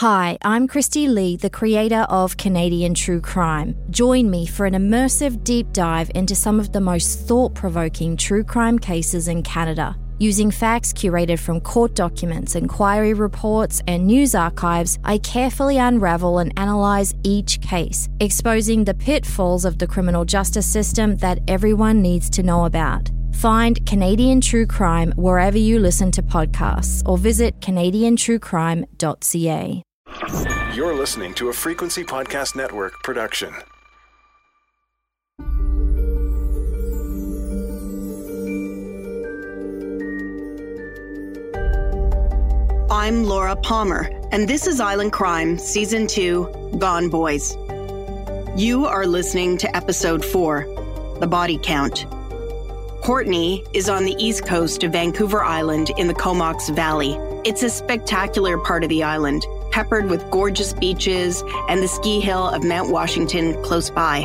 Hi, I'm Kristi Lee, the creator of Canadian True Crime. Join me for an immersive deep dive into some of the most thought provoking true crime cases in Canada. Using facts curated from court documents, inquiry reports, and news archives, I carefully unravel and analyse each case, exposing the pitfalls of the criminal justice system that everyone needs to know about. Find Canadian True Crime wherever you listen to podcasts or visit canadiantruecrime.ca. You're listening to a Frequency Podcast Network production. I'm Laura Palmer, and this is Island Crime, Season 2 Gone Boys. You are listening to Episode 4 The Body Count. Courtenay is on the east coast of Vancouver Island in the Comox Valley. It's a spectacular part of the island, peppered with gorgeous beaches and the ski hill of Mount Washington close by.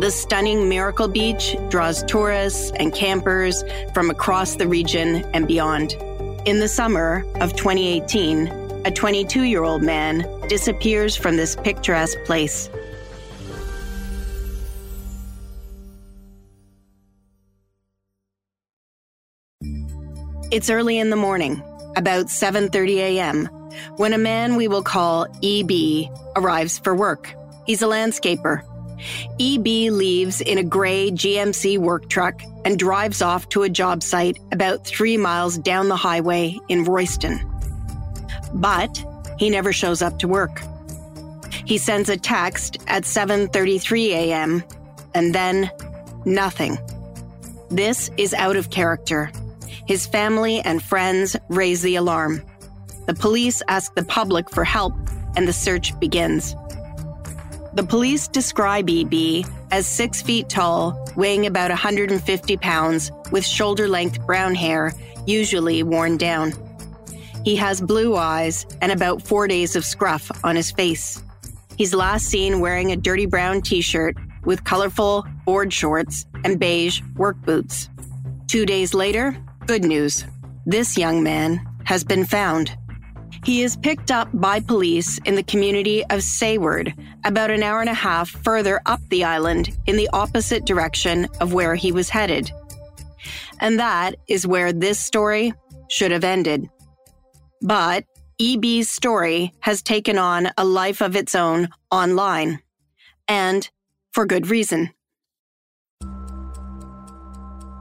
The stunning Miracle Beach draws tourists and campers from across the region and beyond. In the summer of 2018, a 22 year old man disappears from this picturesque place. It's early in the morning, about 7:30 a.m., when a man we will call EB arrives for work. He's a landscaper. EB leaves in a gray GMC work truck and drives off to a job site about 3 miles down the highway in Royston. But he never shows up to work. He sends a text at 7:33 a.m. and then nothing. This is out of character. His family and friends raise the alarm. The police ask the public for help, and the search begins. The police describe EB as six feet tall, weighing about 150 pounds, with shoulder length brown hair, usually worn down. He has blue eyes and about four days of scruff on his face. He's last seen wearing a dirty brown t shirt with colorful board shorts and beige work boots. Two days later, Good news. This young man has been found. He is picked up by police in the community of Sayward, about an hour and a half further up the island in the opposite direction of where he was headed. And that is where this story should have ended. But EB's story has taken on a life of its own online. And for good reason.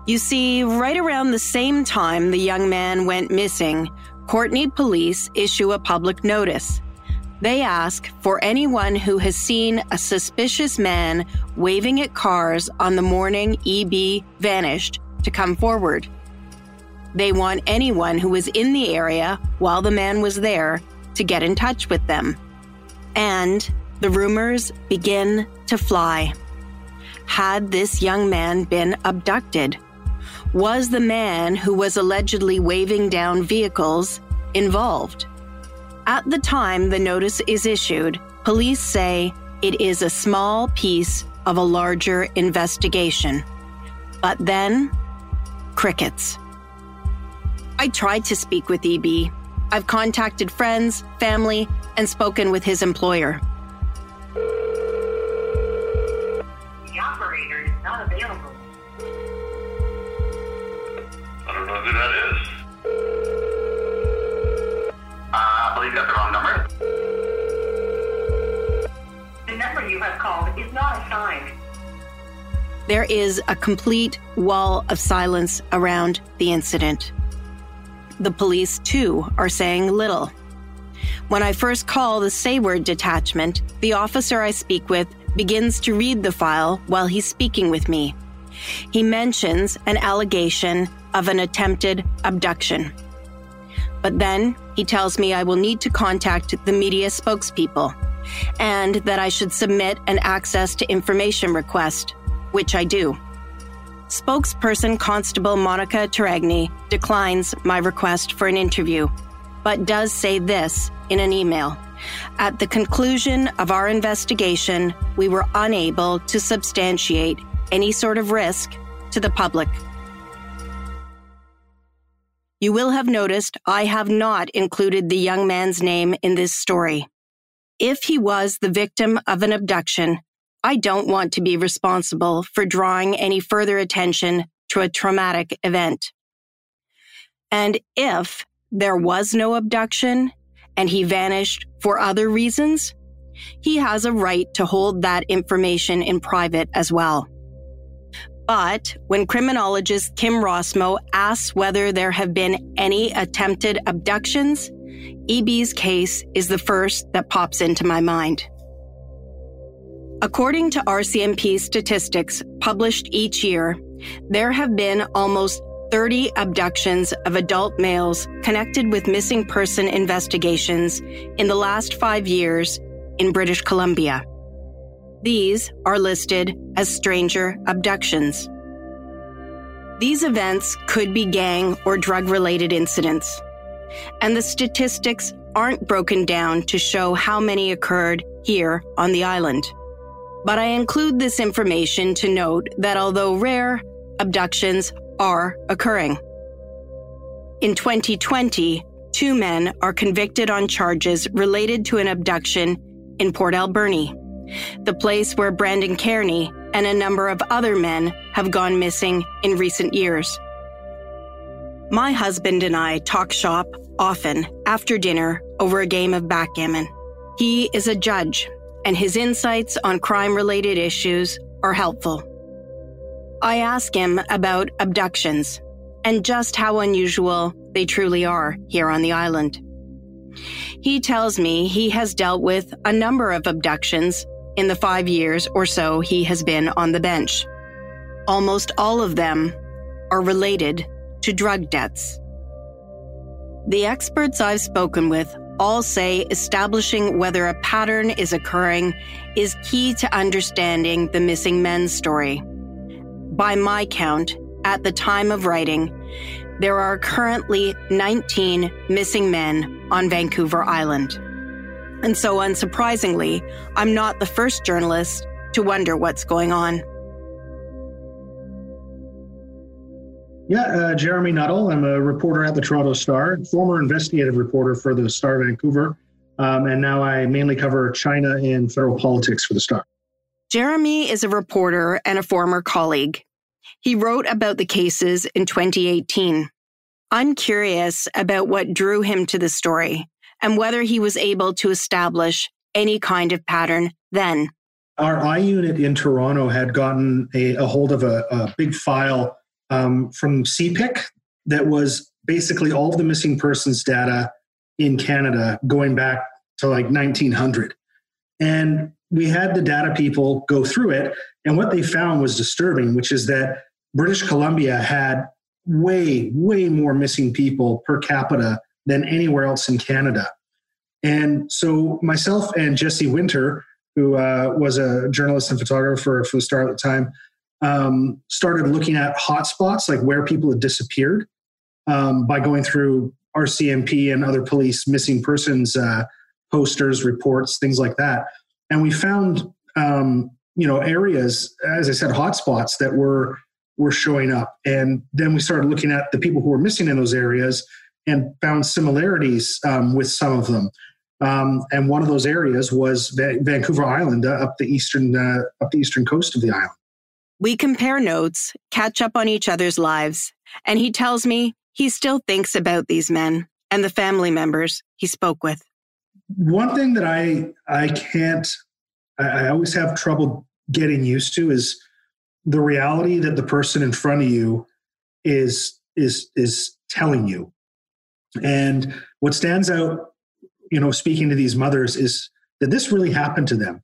You see, right around the same time the young man went missing, Courtenay police issue a public notice. They ask for anyone who has seen a suspicious man waving at cars on the morning EB vanished to come forward. They want anyone who was in the area while the man was there to get in touch with them. And the rumors begin to fly. Had this young man been abducted? Was the man who was allegedly waving down vehicles involved? At the time the notice is issued, police say it is a small piece of a larger investigation. But then, crickets. I tried to speak with EB. I've contacted friends, family, and spoken with his employer. Who that is. Uh, I believe you got the wrong number. The number you have called is not assigned. There is a complete wall of silence around the incident. The police, too, are saying little. When I first call the Sayward detachment, the officer I speak with begins to read the file while he's speaking with me. He mentions an allegation of an attempted abduction. But then he tells me I will need to contact the media spokespeople and that I should submit an access to information request, which I do. Spokesperson Constable Monica Terragni declines my request for an interview, but does say this in an email. At the conclusion of our investigation, we were unable to substantiate any sort of risk to the public. You will have noticed I have not included the young man's name in this story. If he was the victim of an abduction, I don't want to be responsible for drawing any further attention to a traumatic event. And if there was no abduction and he vanished for other reasons, he has a right to hold that information in private as well. But when criminologist Kim Rossmo asks whether there have been any attempted abductions, EB's case is the first that pops into my mind. According to RCMP statistics published each year, there have been almost 30 abductions of adult males connected with missing person investigations in the last five years in British Columbia. These are listed as stranger abductions. These events could be gang or drug related incidents, and the statistics aren't broken down to show how many occurred here on the island. But I include this information to note that although rare, abductions are occurring. In 2020, two men are convicted on charges related to an abduction in Port Alberni the place where Brandon Kearney and a number of other men have gone missing in recent years. My husband and I talk shop often after dinner over a game of backgammon. He is a judge, and his insights on crime related issues are helpful. I ask him about abductions and just how unusual they truly are here on the island. He tells me he has dealt with a number of abductions in the five years or so he has been on the bench. Almost all of them are related to drug debts. The experts I've spoken with all say establishing whether a pattern is occurring is key to understanding the missing men's story. By my count, at the time of writing, there are currently 19 missing men on Vancouver Island. And so, unsurprisingly, I'm not the first journalist to wonder what's going on. Yeah, uh, Jeremy Nuttall. I'm a reporter at the Toronto Star, former investigative reporter for the Star Vancouver, um, and now I mainly cover China and federal politics for the Star. Jeremy is a reporter and a former colleague. He wrote about the cases in 2018. I'm curious about what drew him to the story and whether he was able to establish any kind of pattern then. Our I unit in Toronto had gotten a, a hold of a, a big file um, from CPIC that was basically all of the missing persons data in Canada going back to like 1900. And we had the data people go through it. And what they found was disturbing, which is that British Columbia had way, way more missing people per capita than anywhere else in Canada. And so myself and Jesse Winter, who uh, was a journalist and photographer for the Star at the time, um, started looking at hotspots, like where people had disappeared, um, by going through RCMP and other police missing persons uh, posters, reports, things like that. And we found, um, you know, areas, as I said, hotspots that were were showing up. And then we started looking at the people who were missing in those areas and found similarities um, with some of them. Um, and one of those areas was Va- Vancouver Island, uh, up the eastern uh, up the eastern coast of the island. We compare notes, catch up on each other's lives, and he tells me he still thinks about these men and the family members he spoke with. One thing that I I can't I, I always have trouble getting used to is the reality that the person in front of you is is is telling you and what stands out, you know, speaking to these mothers is that this really happened to them.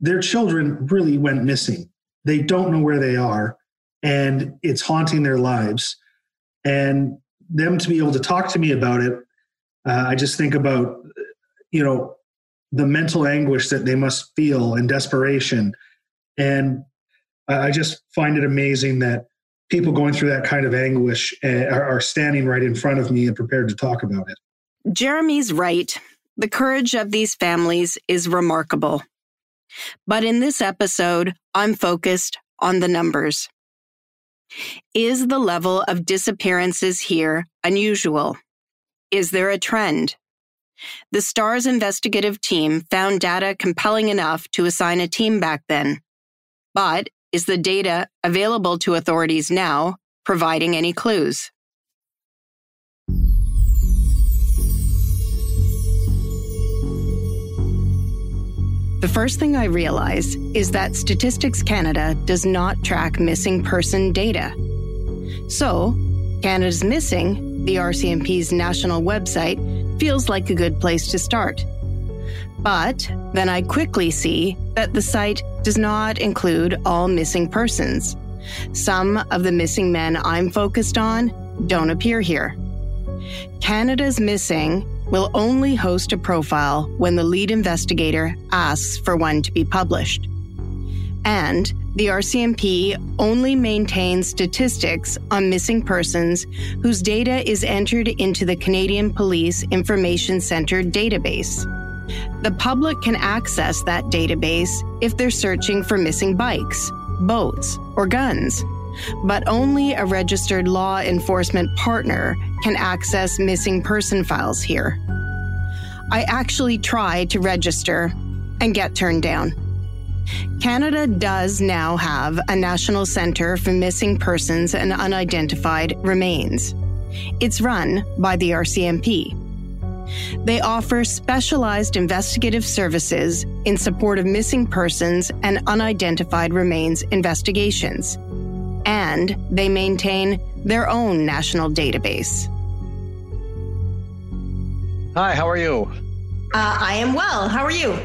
Their children really went missing. They don't know where they are, and it's haunting their lives. And them to be able to talk to me about it, uh, I just think about, you know, the mental anguish that they must feel and desperation. And I just find it amazing that people going through that kind of anguish eh, are, are standing right in front of me and prepared to talk about it. Jeremy's right. The courage of these families is remarkable. But in this episode, I'm focused on the numbers. Is the level of disappearances here unusual? Is there a trend? The STARS investigative team found data compelling enough to assign a team back then. But is the data available to authorities now providing any clues? The first thing I realized is that Statistics Canada does not track missing person data. So, Canada's Missing, the RCMP's national website, feels like a good place to start. But then I quickly see that the site does not include all missing persons. Some of the missing men I'm focused on don't appear here. Canada's Missing will only host a profile when the lead investigator asks for one to be published. And the RCMP only maintains statistics on missing persons whose data is entered into the Canadian Police Information Centre database. The public can access that database if they're searching for missing bikes, boats, or guns but only a registered law enforcement partner can access missing person files here. I actually tried to register and get turned down. Canada does now have a National Centre for Missing Persons and Unidentified Remains. It's run by the RCMP. They offer specialized investigative services in support of missing persons and unidentified remains investigations and they maintain their own national database. Hi, how are you? Uh, I am well. How are you?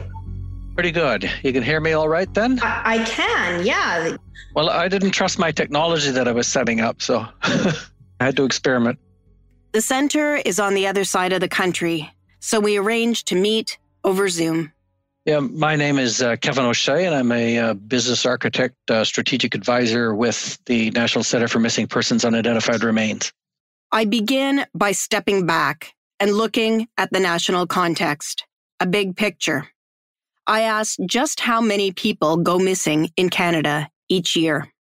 Pretty good. You can hear me all right then? I, I can, yeah. Well, I didn't trust my technology that I was setting up, so I had to experiment. The center is on the other side of the country, so we arranged to meet over Zoom. Yeah, my name is uh, Kevin O'Shea, and I'm a uh, business architect, uh, strategic advisor with the National Center for Missing Persons Unidentified Remains. I begin by stepping back and looking at the national context, a big picture. I asked just how many people go missing in Canada each year.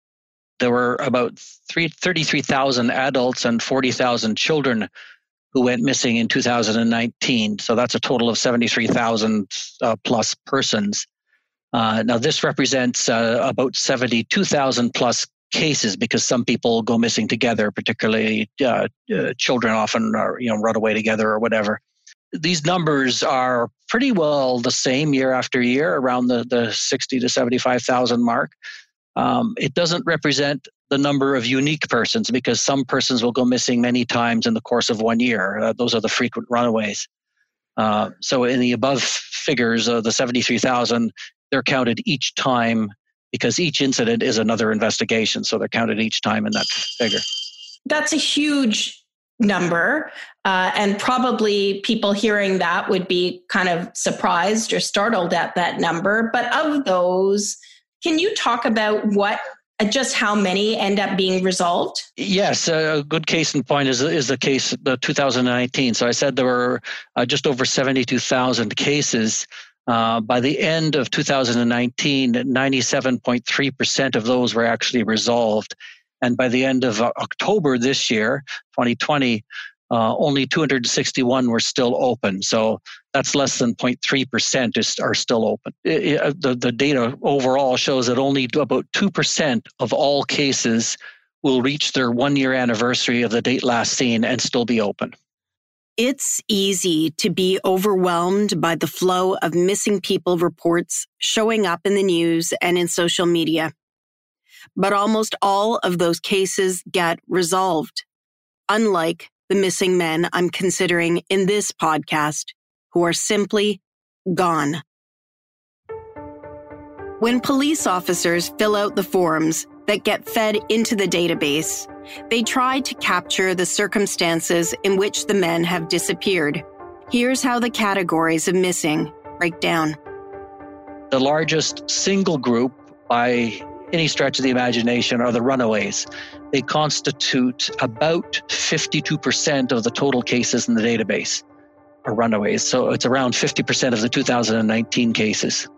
There were about 33,000 adults and 40,000 children who went missing in 2019. So that's a total of 73,000 uh, plus persons. Uh, now, this represents uh, about 72,000 plus cases because some people go missing together, particularly uh, uh, children often are, you know, run away together or whatever. These numbers are pretty well the same year after year, around the, the 60 to 75,000 mark. Um, it doesn't represent the number of unique persons because some persons will go missing many times in the course of one year. Uh, those are the frequent runaways. Uh, so in the above figures, uh, the 73,000, they're counted each time because each incident is another investigation. So they're counted each time in that figure. That's a huge number. Uh, and probably people hearing that would be kind of surprised or startled at that number. But of those, can you talk about what uh, just how many end up being resolved? Yes, a good case in point is is the case the 2019. So I said there were uh, just over 72,000 cases. Uh, by the end of 2019, 97.3% of those were actually resolved. And by the end of October this year, 2020, uh, only 261 were still open. So that's less than 0.3% is, are still open. It, it, uh, the, the data overall shows that only about 2% of all cases will reach their one year anniversary of the date last seen and still be open. It's easy to be overwhelmed by the flow of missing people reports showing up in the news and in social media. But almost all of those cases get resolved, unlike the missing men I'm considering in this podcast who are simply gone. When police officers fill out the forms that get fed into the database, they try to capture the circumstances in which the men have disappeared. Here's how the categories of missing break down. The largest single group by any stretch of the imagination are the runaways. They constitute about 52% of the total cases in the database are runaways. So it's around 50% of the 2019 cases.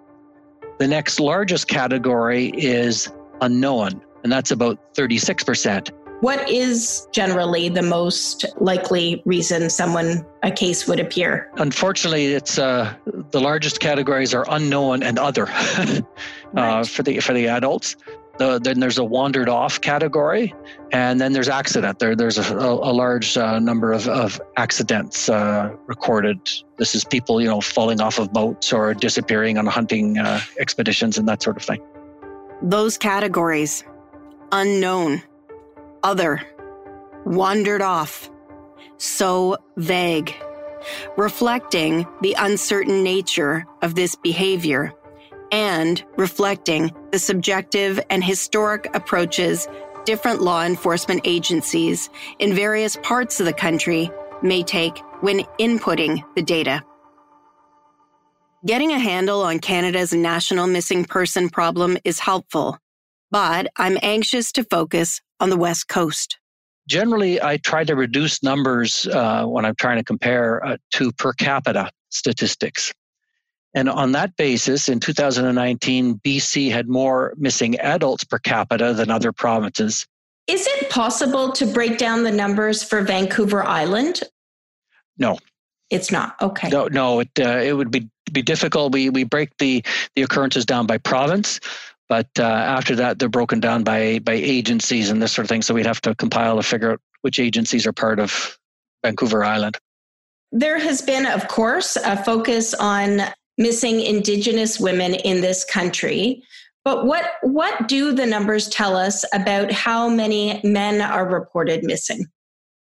The next largest category is unknown. and that's about 36%. What is generally the most likely reason someone a case would appear? Unfortunately, it's uh, the largest categories are unknown and other uh, right. for the for the adults. The, then there's a wandered off category, and then there's accident. There, there's a, a large uh, number of, of accidents uh, recorded. This is people, you know, falling off of boats or disappearing on hunting uh, expeditions and that sort of thing. Those categories unknown, other, wandered off, so vague, reflecting the uncertain nature of this behavior and reflecting the subjective and historic approaches different law enforcement agencies in various parts of the country may take when inputting the data. Getting a handle on Canada's national missing person problem is helpful, but I'm anxious to focus on the West Coast. Generally, I try to reduce numbers uh, when I'm trying to compare uh, to per capita statistics. And on that basis, in 2019, BC had more missing adults per capita than other provinces. Is it possible to break down the numbers for Vancouver Island? No. It's not. Okay. No, no, it uh, it would be be difficult. We we break the the occurrences down by province, but uh, after that they're broken down by by agencies and this sort of thing. So we'd have to compile to figure out which agencies are part of Vancouver Island. There has been, of course, a focus on missing Indigenous women in this country. But what, what do the numbers tell us about how many men are reported missing?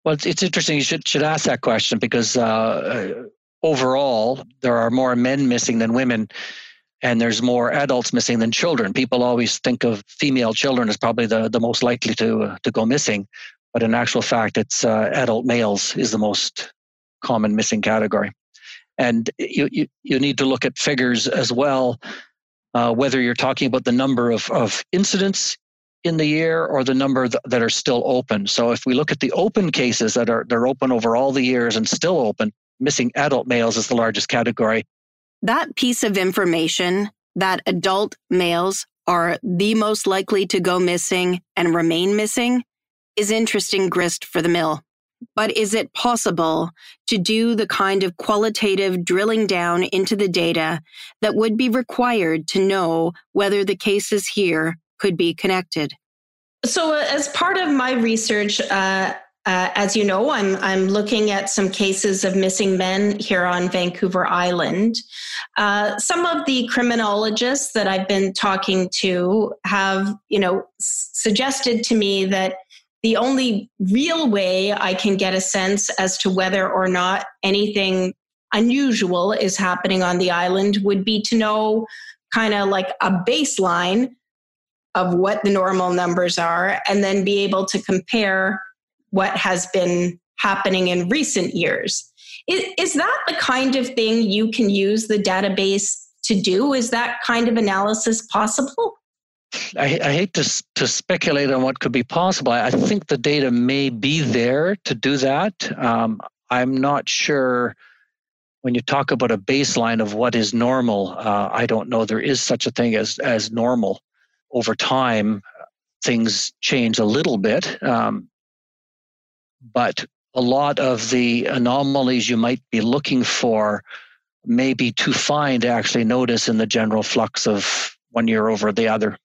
Well, it's, it's interesting. You should, should ask that question because uh, overall, there are more men missing than women, and there's more adults missing than children. People always think of female children as probably the, the most likely to, uh, to go missing, but in actual fact, it's uh, adult males is the most common missing category. And you, you, you need to look at figures as well, uh, whether you're talking about the number of, of incidents in the year or the number that are still open. So if we look at the open cases that are they're open over all the years and still open, missing adult males is the largest category. That piece of information that adult males are the most likely to go missing and remain missing is interesting grist for the mill. But is it possible to do the kind of qualitative drilling down into the data that would be required to know whether the cases here could be connected? So, uh, as part of my research, uh, uh, as you know, I'm I'm looking at some cases of missing men here on Vancouver Island. Uh, some of the criminologists that I've been talking to have, you know, s- suggested to me that the only real way I can get a sense as to whether or not anything unusual is happening on the island would be to know kind of like a baseline of what the normal numbers are and then be able to compare what has been happening in recent years. Is, is that the kind of thing you can use the database to do? Is that kind of analysis possible? I, I, hate to to speculate on what could be possible. I, think the data may be there to do that. Um, I'm not sure. When you talk about a baseline of what is normal, uh, I don't know there is such a thing as as normal. Over time, things change a little bit, um, but a lot of the anomalies you might be looking for may be too fine to actually notice in the general flux of one year over the other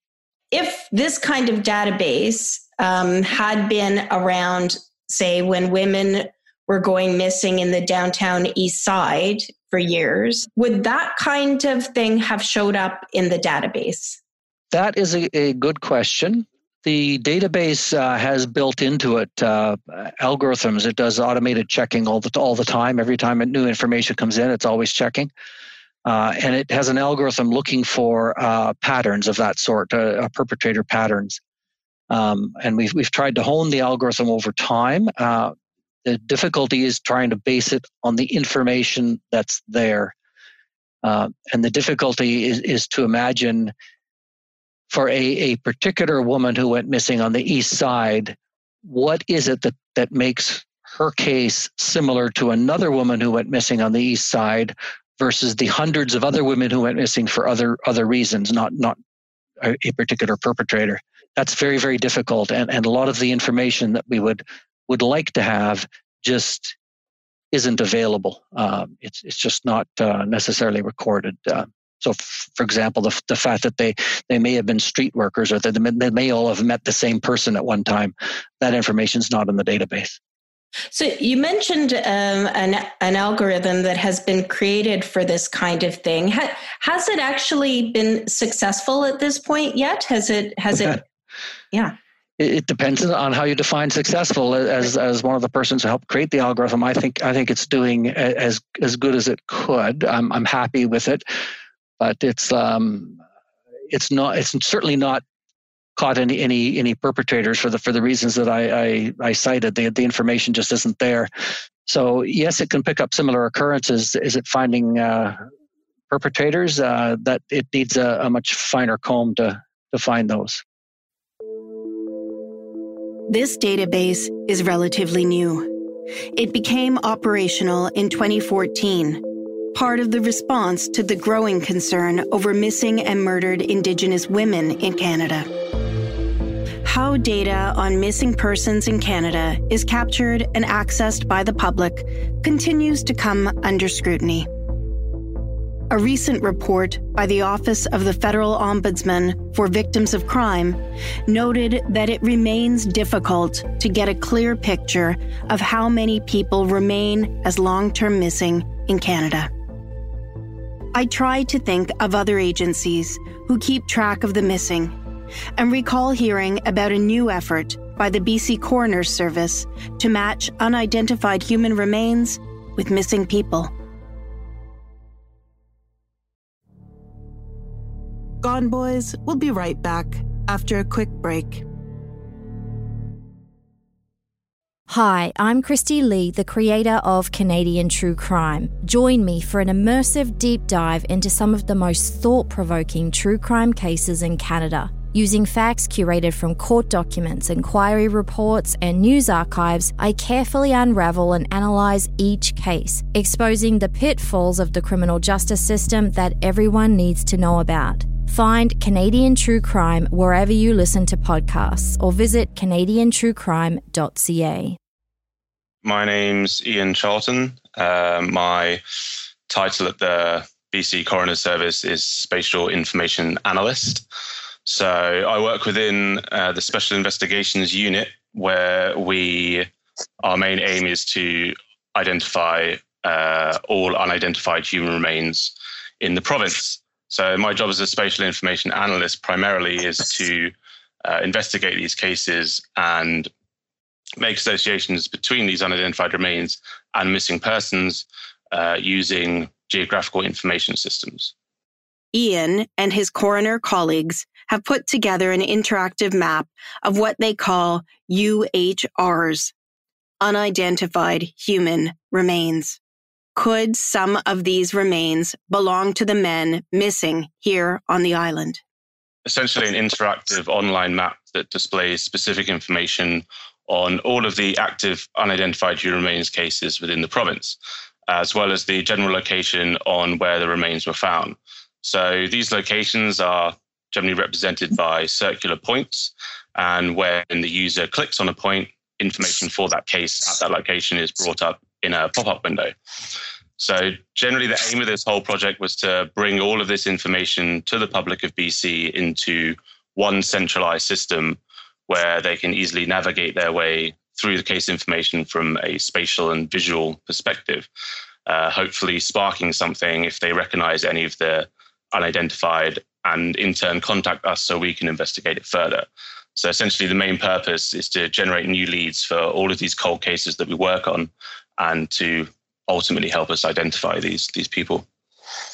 if this kind of database um, had been around, say, when women were going missing in the downtown east side for years, would that kind of thing have showed up in the database? That is a, a good question. The database uh, has built into it uh, algorithms. It does automated checking all the all the time. Every time a new information comes in, it's always checking. Uh, and it has an algorithm looking for uh, patterns of that sort, uh, uh perpetrator patterns. Um, and we've, we've tried to hone the algorithm over time. Uh, the difficulty is trying to base it on the information that's there. Uh, and the difficulty is, is to imagine for a, a particular woman who went missing on the east side, what is it that, that makes her case similar to another woman who went missing on the east side versus the hundreds of other women who went missing for other other reasons, not not a, a particular perpetrator. that's very very difficult, and and a lot of the information that we would would like to have just isn't available. Um, it's it's just not uh, necessarily recorded. Uh, so, f- for example, the, the fact that they, they may have been street workers or that they may all have met the same person at one time, that information is not in the database. So you mentioned um, an, an algorithm that has been created for this kind of thing. Ha- has it actually been successful at this point yet? Has it? Has it? Yeah. It, depends on how you define successful. As as one of the persons who helped create the algorithm, I think I think it's doing as as good as it could. I'm I'm happy with it, but it's um it's not it's certainly not caught any any any perpetrators for the for the reasons that I I, I cited. The the information just isn't there. So yes, it can pick up similar occurrences. Is it finding uh, perpetrators? Uh, that it needs a, a much finer comb to to find those. This database is relatively new. It became operational in 2014, part of the response to the growing concern over missing and murdered Indigenous women in Canada how data on missing persons in Canada is captured and accessed by the public continues to come under scrutiny. A recent report by the Office of the Federal Ombudsman for Victims of Crime noted that it remains difficult to get a clear picture of how many people remain as long term missing in Canada. I try to think of other agencies who keep track of the missing and recall hearing about a new effort by the BC Coroner's Service to match unidentified human remains with missing people. Gone Boys will be right back after a quick break. Hi, I'm Kristi Lee, the creator of Canadian True Crime. Join me for an immersive deep dive into some of the most thought provoking true crime cases in Canada. Using facts curated from court documents, inquiry reports, and news archives, I carefully unravel and analyse each case, exposing the pitfalls of the criminal justice system that everyone needs to know about. Find Canadian True Crime wherever you listen to podcasts or visit CanadianTrueCrime.ca. My name's Ian Charlton. Uh, my title at the BC Coroner Service is Spatial Information Analyst. So I work within uh, the Special Investigations Unit, where we our main aim is to identify uh, all unidentified human remains in the province. So my job as a spatial information analyst primarily is to uh, investigate these cases and make associations between these unidentified remains and missing persons uh, using geographical information systems. Ian and his coroner colleagues have put together an interactive map of what they call UHRs, unidentified human remains. Could some of these remains belong to the men missing here on the island? Essentially, an interactive online map that displays specific information on all of the active unidentified human remains cases within the province, as well as the general location on where the remains were found. So these locations are generally represented by circular points. And when the user clicks on a point, information for that case at that location is brought up in a pop up window. So, generally, the aim of this whole project was to bring all of this information to the public of BC into one centralized system where they can easily navigate their way through the case information from a spatial and visual perspective, uh, hopefully sparking something if they recognize any of the unidentified and in turn contact us so we can investigate it further. So essentially, the main purpose is to generate new leads for all of these cold cases that we work on, and to ultimately help us identify these these people.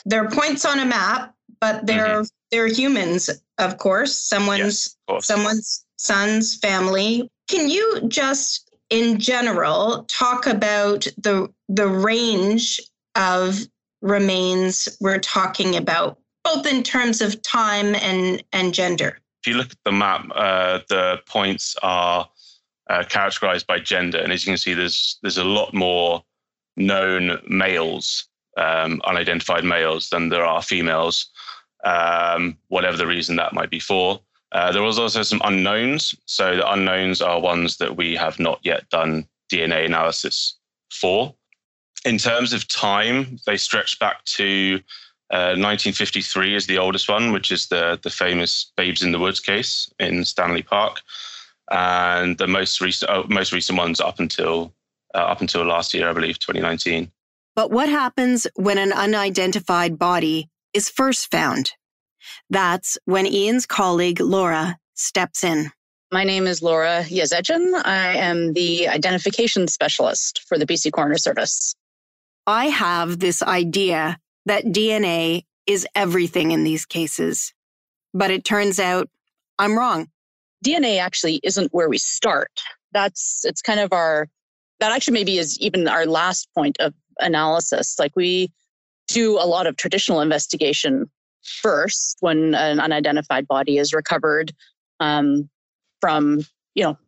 There are points on a map, but they're mm-hmm. they're humans, of course. Someone's yes, of course. someone's son's family. Can you just, in general, talk about the the range of remains we're talking about both in terms of time and, and gender? If you look at the map, uh, the points are uh, characterized by gender. And as you can see, there's, there's a lot more known males, um, unidentified males, than there are females, um, whatever the reason that might be for. Uh, there was also some unknowns. So the unknowns are ones that we have not yet done DNA analysis for. In terms of time, they stretch back to uh, 1953 is the oldest one, which is the the famous Babes in the Woods case in Stanley Park, and the most recent oh, most recent ones up until uh, up until last year, I believe, 2019. But what happens when an unidentified body is first found? That's when Ian's colleague Laura steps in. My name is Laura Yazedjian. I am the identification specialist for the BC Coroner Service. I have this idea that DNA is everything in these cases, but it turns out I'm wrong. DNA actually isn't where we start. That's, it's kind of our, that actually maybe is even our last point of analysis. Like we do a lot of traditional investigation first when an unidentified body is recovered um, from, you know,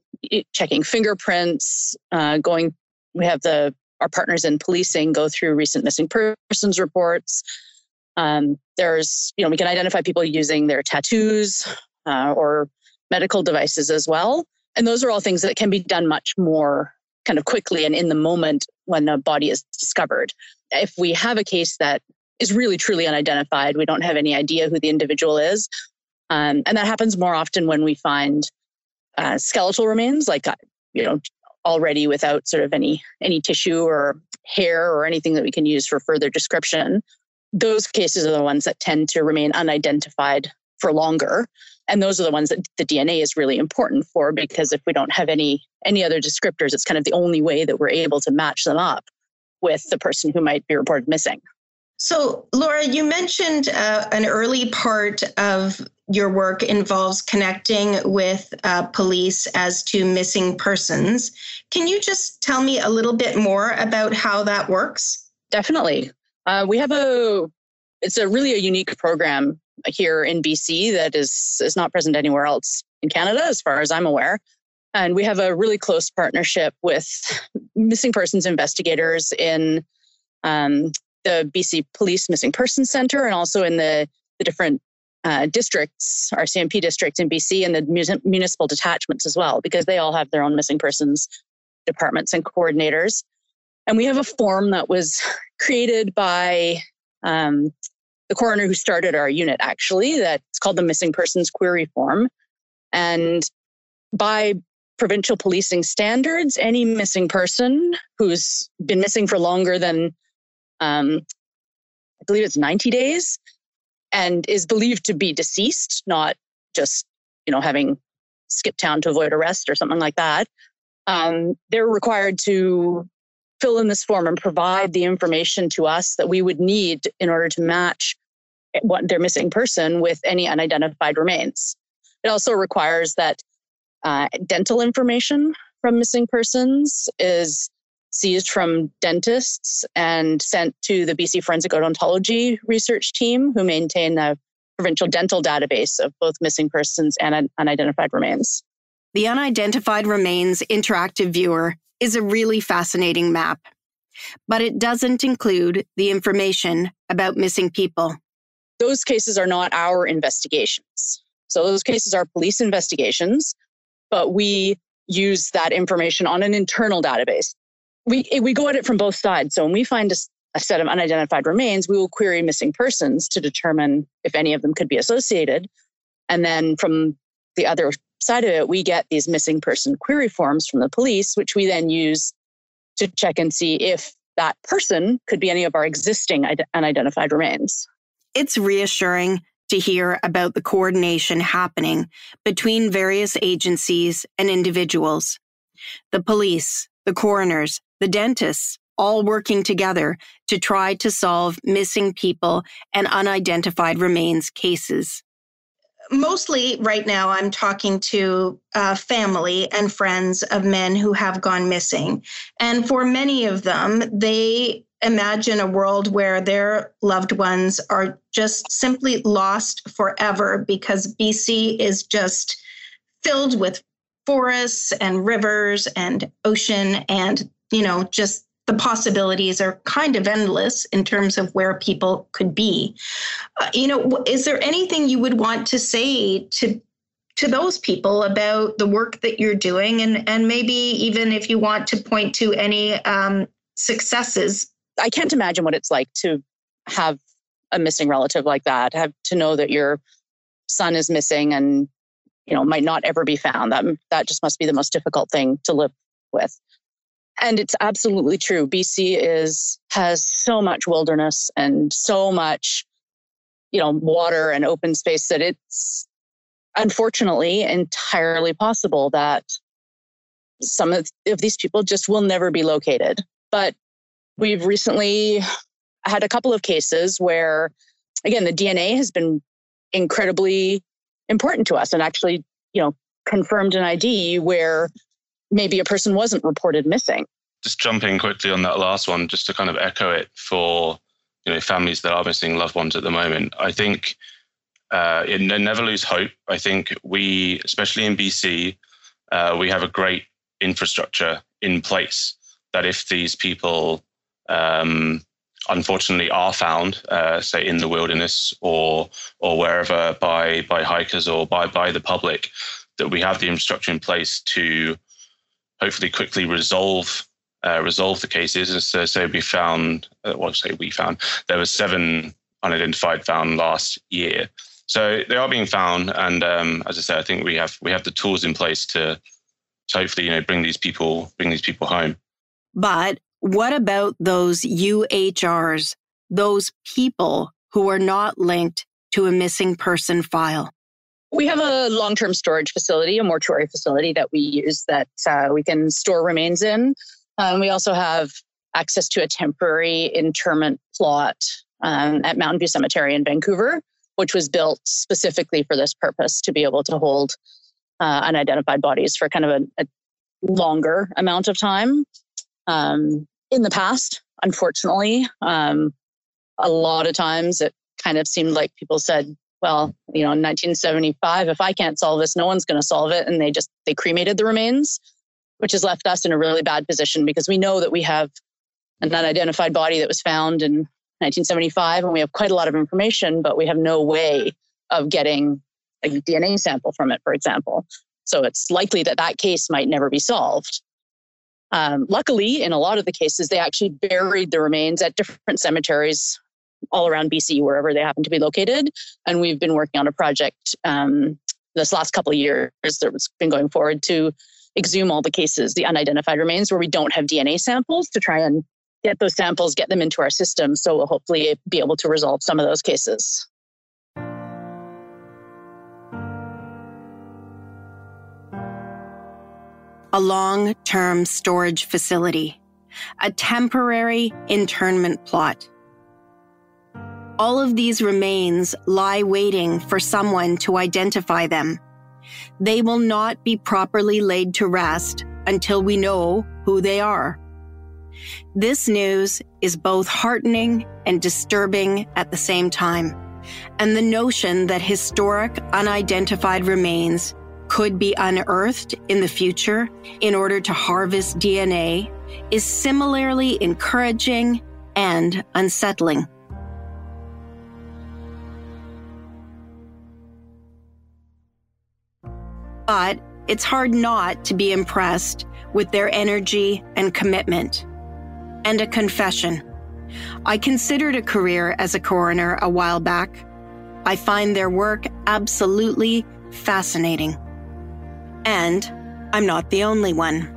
checking fingerprints, uh, going, we have the, our partners in policing go through recent missing persons reports. Um, there's, you know, we can identify people using their tattoos uh, or medical devices as well. And those are all things that can be done much more kind of quickly and in the moment when a body is discovered. If we have a case that is really truly unidentified, we don't have any idea who the individual is. Um, and that happens more often when we find uh, skeletal remains, like uh, you know, already without sort of any any tissue or hair or anything that we can use for further description. Those cases are the ones that tend to remain unidentified for longer and those are the ones that the dna is really important for because if we don't have any any other descriptors it's kind of the only way that we're able to match them up with the person who might be reported missing so laura you mentioned uh, an early part of your work involves connecting with uh, police as to missing persons. Can you just tell me a little bit more about how that works? Definitely. Uh, we have a it's a really a unique program here in BC that is is not present anywhere else in Canada, as far as I'm aware. And we have a really close partnership with missing persons investigators in um, the BC Police Missing Persons Center and also in the, the different uh, districts, RCMP districts in BC, and the municipal detachments as well, because they all have their own missing persons departments and coordinators. And we have a form that was created by um, the coroner who started our unit, actually, that's called the Missing Persons Query Form. And by provincial policing standards, any missing person who's been missing for longer than, um, I believe it's 90 days, and is believed to be deceased, not just, you know, having skipped town to avoid arrest or something like that, um, they're required to fill in this form and provide the information to us that we would need in order to match what their missing person with any unidentified remains. It also requires that uh, dental information from missing persons is seized from dentists and sent to the BC Forensic Odontology Research Team, who maintain the provincial dental database of both missing persons and unidentified remains. The Unidentified Remains Interactive Viewer is a really fascinating map, but it doesn't include the information about missing people those cases are not our investigations. So those cases are police investigations, but we use that information on an internal database. We, we go at it from both sides. So when we find a, a set of unidentified remains, we will query missing persons to determine if any of them could be associated. And then from the other side of it, we get these missing person query forms from the police, which we then use to check and see if that person could be any of our existing unidentified remains. It's reassuring to hear about the coordination happening between various agencies and individuals. The police, the coroners, the dentists, all working together to try to solve missing people and unidentified remains cases. Mostly right now, I'm talking to uh, family and friends of men who have gone missing. And for many of them, they imagine a world where their loved ones are just simply lost forever because BC is just filled with forests and rivers and ocean and you know just the possibilities are kind of endless in terms of where people could be uh, you know is there anything you would want to say to to those people about the work that you're doing and, and maybe even if you want to point to any um, successes. I can't imagine what it's like to have a missing relative like that, have to know that your son is missing and you know might not ever be found. That that just must be the most difficult thing to live with. And it's absolutely true. BC is has so much wilderness and so much you know water and open space that it's unfortunately entirely possible that some of, of these people just will never be located. But we've recently had a couple of cases where, again, the DNA has been incredibly important to us and actually, you know, confirmed an ID where maybe a person wasn't reported missing. Just jumping quickly on that last one, just to kind of echo it for you know families that are missing loved ones at the moment. I think uh, in, never lose hope. I think we, especially in BC, uh, we have a great infrastructure in place that if these people um, unfortunately are found, uh, say in the wilderness or or wherever by by hikers or by by the public, that we have the infrastructure in place to hopefully quickly resolve uh, resolve the cases. And so, so we found, uh, well, say we found, there were seven unidentified found last year. So they are being found, and um, as I said, I think we have we have the tools in place to, to hopefully you know bring these people bring these people home. But what about those UHRs, those people who are not linked to a missing person file? We have a long term storage facility, a mortuary facility that we use that uh, we can store remains in. Um, we also have access to a temporary interment plot um, at Mountain View Cemetery in Vancouver which was built specifically for this purpose to be able to hold uh, unidentified bodies for kind of a, a longer amount of time. Um, in the past, unfortunately, um, a lot of times it kind of seemed like people said, well, you know, in 1975, if I can't solve this, no one's going to solve it. And they just, they cremated the remains, which has left us in a really bad position because we know that we have an unidentified body that was found in 1975, and we have quite a lot of information, but we have no way of getting a DNA sample from it, for example. So it's likely that that case might never be solved. Um, luckily, in a lot of the cases, they actually buried the remains at different cemeteries all around BC, wherever they happen to be located. And we've been working on a project um, this last couple of years that's been going forward to exhume all the cases, the unidentified remains, where we don't have DNA samples to try and get those samples, get them into our system. So we'll hopefully be able to resolve some of those cases. A long term storage facility, a temporary internment plot. All of these remains lie waiting for someone to identify them. They will not be properly laid to rest until we know who they are. This news is both heartening and disturbing at the same time. And the notion that historic unidentified remains could be unearthed in the future in order to harvest DNA is similarly encouraging and unsettling. But it's hard not to be impressed with their energy and commitment and a confession. I considered a career as a coroner a while back. I find their work absolutely fascinating. And I'm not the only one.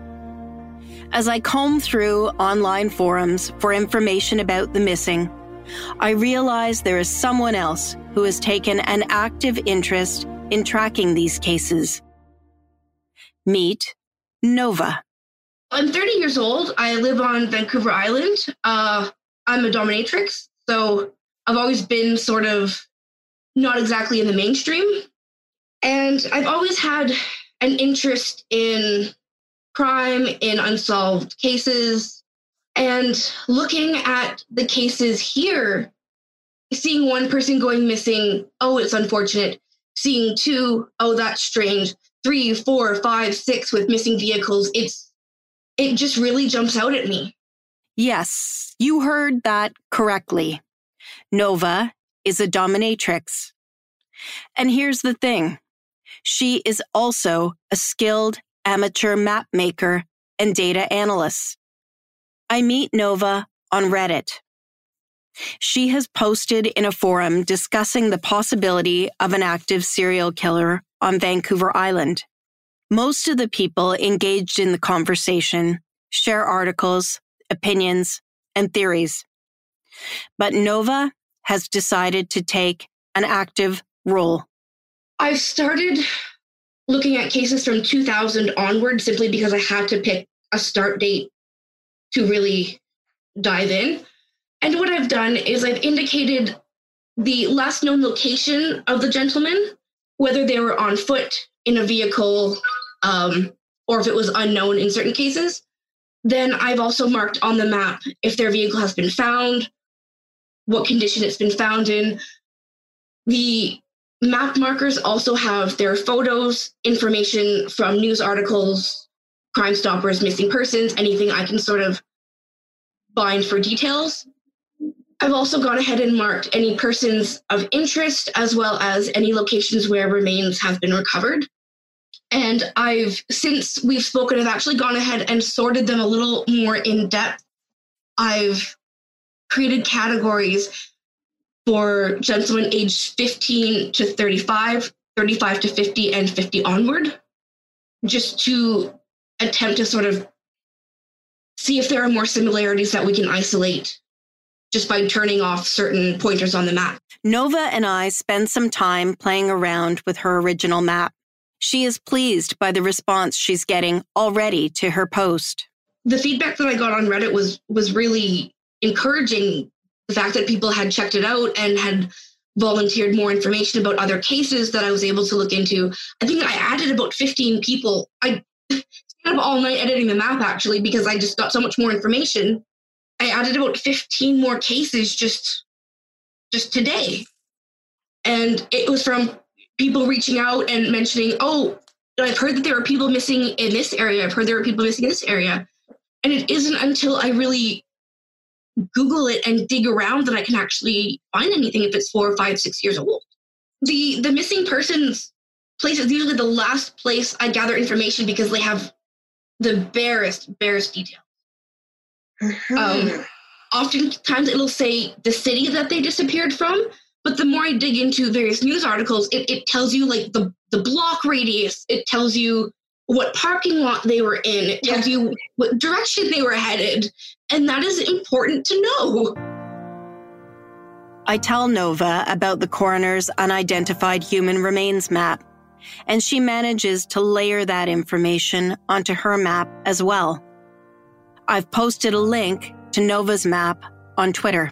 As I comb through online forums for information about the missing, I realize there is someone else who has taken an active interest in tracking these cases. Meet Nova. I'm 30 years old. I live on Vancouver Island. Uh, I'm a dominatrix, so I've always been sort of not exactly in the mainstream. And I've always had an interest in crime, in unsolved cases, and looking at the cases here, seeing one person going missing, oh, it's unfortunate. Seeing two, oh, that's strange. Three, four, five, six with missing vehicles, it's it just really jumps out at me. Yes, you heard that correctly. Nova is a dominatrix. And here's the thing She is also a skilled amateur map maker and data analyst. I meet Nova on Reddit. She has posted in a forum discussing the possibility of an active serial killer on Vancouver Island. Most of the people engaged in the conversation share articles, opinions, and theories. But Nova has decided to take an active role. I've started looking at cases from 2000 onward simply because I had to pick a start date to really dive in. And what I've done is I've indicated the last known location of the gentleman, whether they were on foot, in a vehicle, um, or if it was unknown in certain cases. Then I've also marked on the map if their vehicle has been found, what condition it's been found in. The map markers also have their photos, information from news articles, Crime Stoppers, missing persons, anything I can sort of bind for details. I've also gone ahead and marked any persons of interest as well as any locations where remains have been recovered. And I've, since we've spoken, I've actually gone ahead and sorted them a little more in depth. I've created categories for gentlemen aged 15 to 35, 35 to 50, and 50 onward, just to attempt to sort of see if there are more similarities that we can isolate just by turning off certain pointers on the map. Nova and I spend some time playing around with her original map. She is pleased by the response she's getting already to her post. The feedback that I got on Reddit was was really encouraging. The fact that people had checked it out and had volunteered more information about other cases that I was able to look into. I think I added about 15 people. I stayed up all night editing the map actually because I just got so much more information. I added about 15 more cases just just today. And it was from people reaching out and mentioning, oh, I've heard that there are people missing in this area. I've heard there are people missing in this area. And it isn't until I really Google it and dig around that I can actually find anything if it's four, five, six years old. The the missing persons place is usually the last place I gather information because they have the barest, barest details. Mm-hmm. Um, oftentimes it'll say the city that they disappeared from, but the more I dig into various news articles, it, it tells you like the, the block radius, it tells you what parking lot they were in, it tells yeah. you what direction they were headed. And that is important to know. I tell Nova about the coroner's unidentified human remains map, and she manages to layer that information onto her map as well. I've posted a link to Nova's map on Twitter.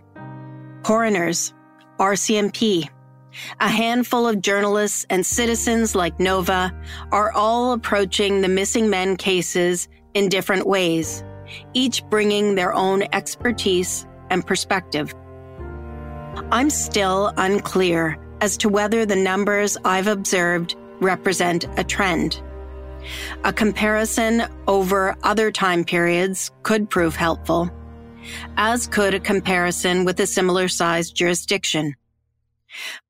Coroners RCMP. A handful of journalists and citizens like Nova are all approaching the missing men cases in different ways, each bringing their own expertise and perspective. I'm still unclear as to whether the numbers I've observed represent a trend. A comparison over other time periods could prove helpful as could a comparison with a similar sized jurisdiction.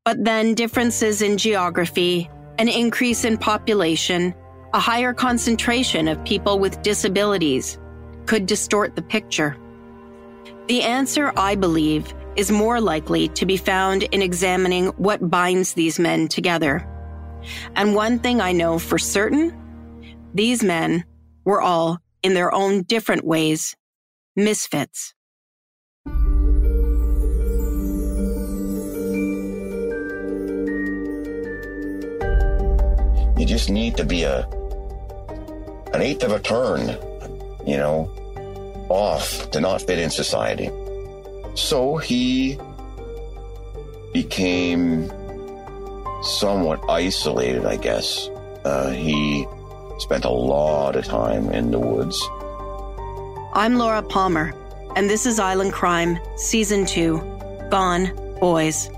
But then differences in geography, an increase in population, a higher concentration of people with disabilities could distort the picture. The answer, I believe, is more likely to be found in examining what binds these men together. And one thing I know for certain these men were all, in their own different ways, misfits. You just need to be a an eighth of a turn, you know, off to not fit in society. So he became somewhat isolated, I guess. Uh, he spent a lot of time in the woods I'm Laura Palmer, and this is Island Crime, Season 2 Gone Boys.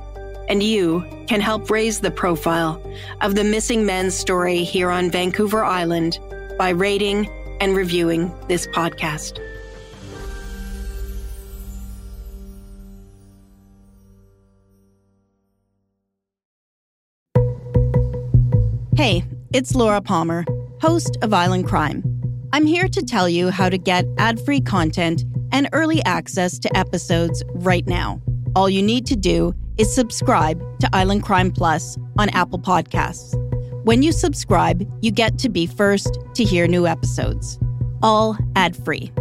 And you can help raise the profile of the missing men's story here on Vancouver Island by rating and reviewing this podcast. Hey, It's Laura Palmer, host of Island Crime. I'm here to tell you how to get ad free content and early access to episodes right now. All you need to do is subscribe to Island Crime Plus on Apple Podcasts. When you subscribe, you get to be first to hear new episodes, all ad free.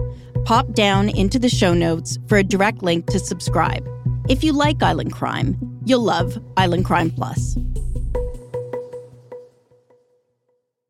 Pop down into the show notes for a direct link to subscribe. If you like Island Crime, you'll love Island Crime Plus.